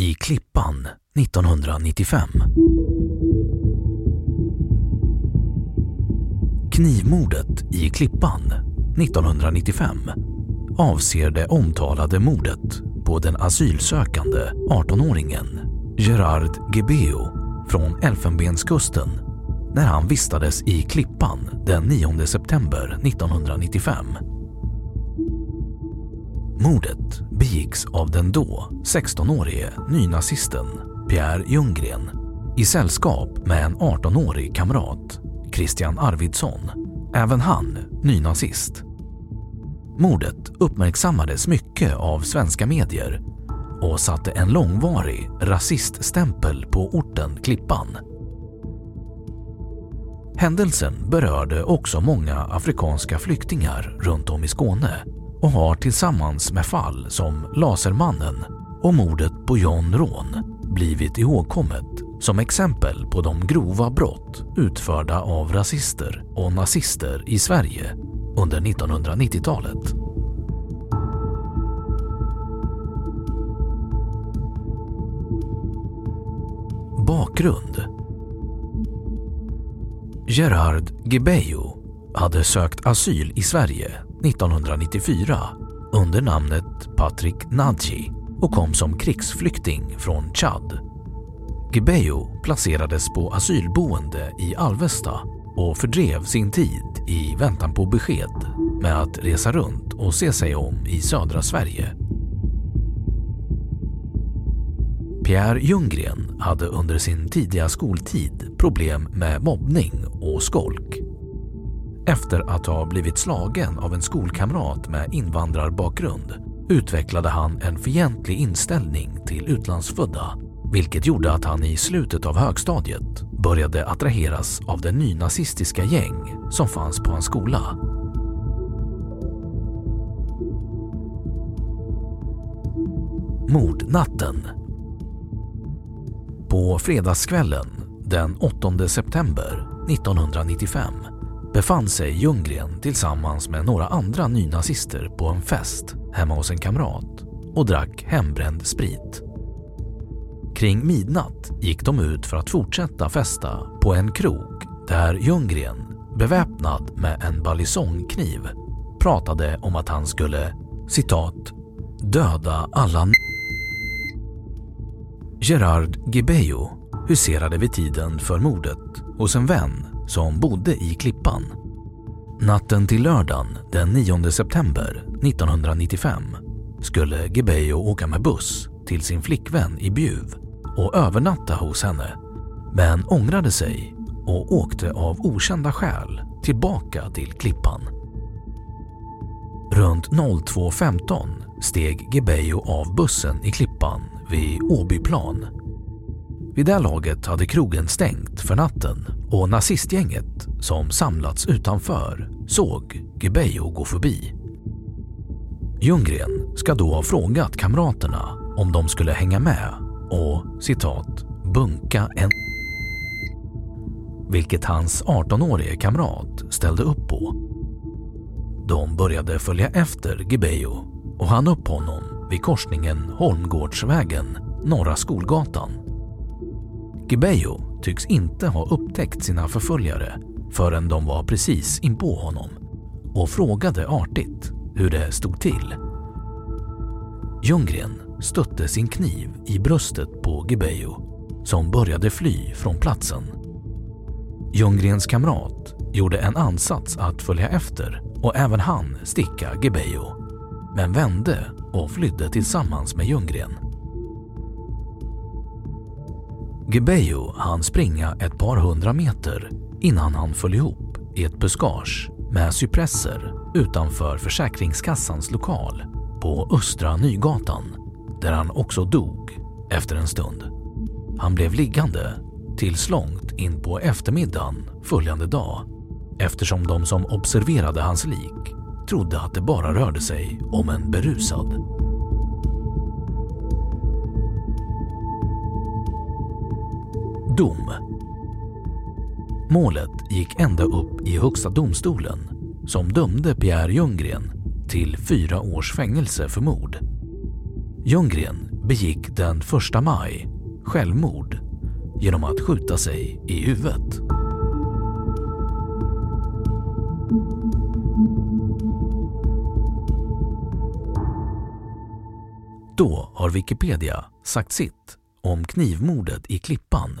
i Klippan 1995. Knivmordet i Klippan 1995 avser det omtalade mordet på den asylsökande 18-åringen Gerard Gebeo från Elfenbenskusten när han vistades i Klippan den 9 september 1995. Mordet begicks av den då 16-årige nynazisten Pierre Ljunggren i sällskap med en 18-årig kamrat, Christian Arvidsson, även han nynazist. Mordet uppmärksammades mycket av svenska medier och satte en långvarig rasiststämpel på orten Klippan. Händelsen berörde också många afrikanska flyktingar runt om i Skåne och har tillsammans med fall som Lasermannen och mordet på John Rån blivit ihågkommet som exempel på de grova brott utförda av rasister och nazister i Sverige under 1990-talet. Bakgrund Gerard Gebejo hade sökt asyl i Sverige 1994 under namnet Patrick Nadji och kom som krigsflykting från Chad. Gbeyo placerades på asylboende i Alvesta och fördrev sin tid i väntan på besked med att resa runt och se sig om i södra Sverige. Pierre Ljunggren hade under sin tidiga skoltid problem med mobbning och skolk. Efter att ha blivit slagen av en skolkamrat med invandrarbakgrund utvecklade han en fientlig inställning till utlandsfödda vilket gjorde att han i slutet av högstadiet började attraheras av det nynazistiska gäng som fanns på hans skola. Mordnatten På fredagskvällen den 8 september 1995 befann sig Ljunggren tillsammans med några andra nynazister på en fest hemma hos en kamrat och drack hembränd sprit. Kring midnatt gick de ut för att fortsätta festa på en krog där Ljunggren, beväpnad med en balisongkniv, pratade om att han skulle citat “döda alla Gerard Gibejo huserade vid tiden för mordet hos en vän som bodde i Klippan. Natten till lördagen den 9 september 1995 skulle Gibejo åka med buss till sin flickvän i Bjuv och övernatta hos henne men ångrade sig och åkte av okända skäl tillbaka till Klippan. Runt 02.15 steg Gebejo av bussen i Klippan vid Åbyplan. Vid det laget hade krogen stängt för natten och nazistgänget som samlats utanför såg Gebejo gå förbi. Ljunggren ska då ha frågat kamraterna om de skulle hänga med och citat bunka en vilket hans 18-årige kamrat ställde upp på. De började följa efter Gebejo och han upp honom vid korsningen Holmgårdsvägen, Norra Skolgatan. Gebejo tycks inte ha upptäckt sina förföljare förrän de var precis inpå honom och frågade artigt hur det stod till. Ljunggren stötte sin kniv i bröstet på Gebejo som började fly från platsen. Ljunggrens kamrat gjorde en ansats att följa efter och även han sticka Gebejo men vände och flydde tillsammans med Ljunggren. Gibejo hann springa ett par hundra meter innan han föll ihop i ett buskage med cypresser utanför Försäkringskassans lokal på Östra Nygatan där han också dog efter en stund. Han blev liggande tills långt in på eftermiddagen följande dag eftersom de som observerade hans lik trodde att det bara rörde sig om en berusad. Dom Målet gick ända upp i Högsta domstolen som dömde Pierre Ljunggren till fyra års fängelse för mord. Ljunggren begick den 1 maj självmord genom att skjuta sig i huvudet. Då har Wikipedia sagt sitt om knivmordet i Klippan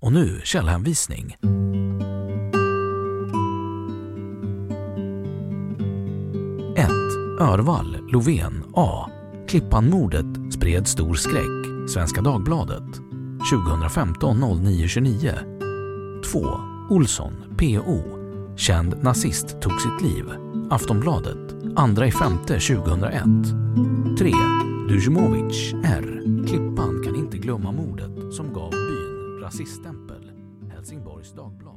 Och nu källhänvisning. 1. Örvall, Lovén, A. Klippanmordet spred stor skräck. Svenska Dagbladet. 2015 09 2. Olsson, P.O. Känd nazist tog sitt liv. Aftonbladet. 2 i 5 2001. 3. Dujmovic, R. Klippan kan inte glömma mordet som gav rasiststämpel. Helsingborgs Dagblad.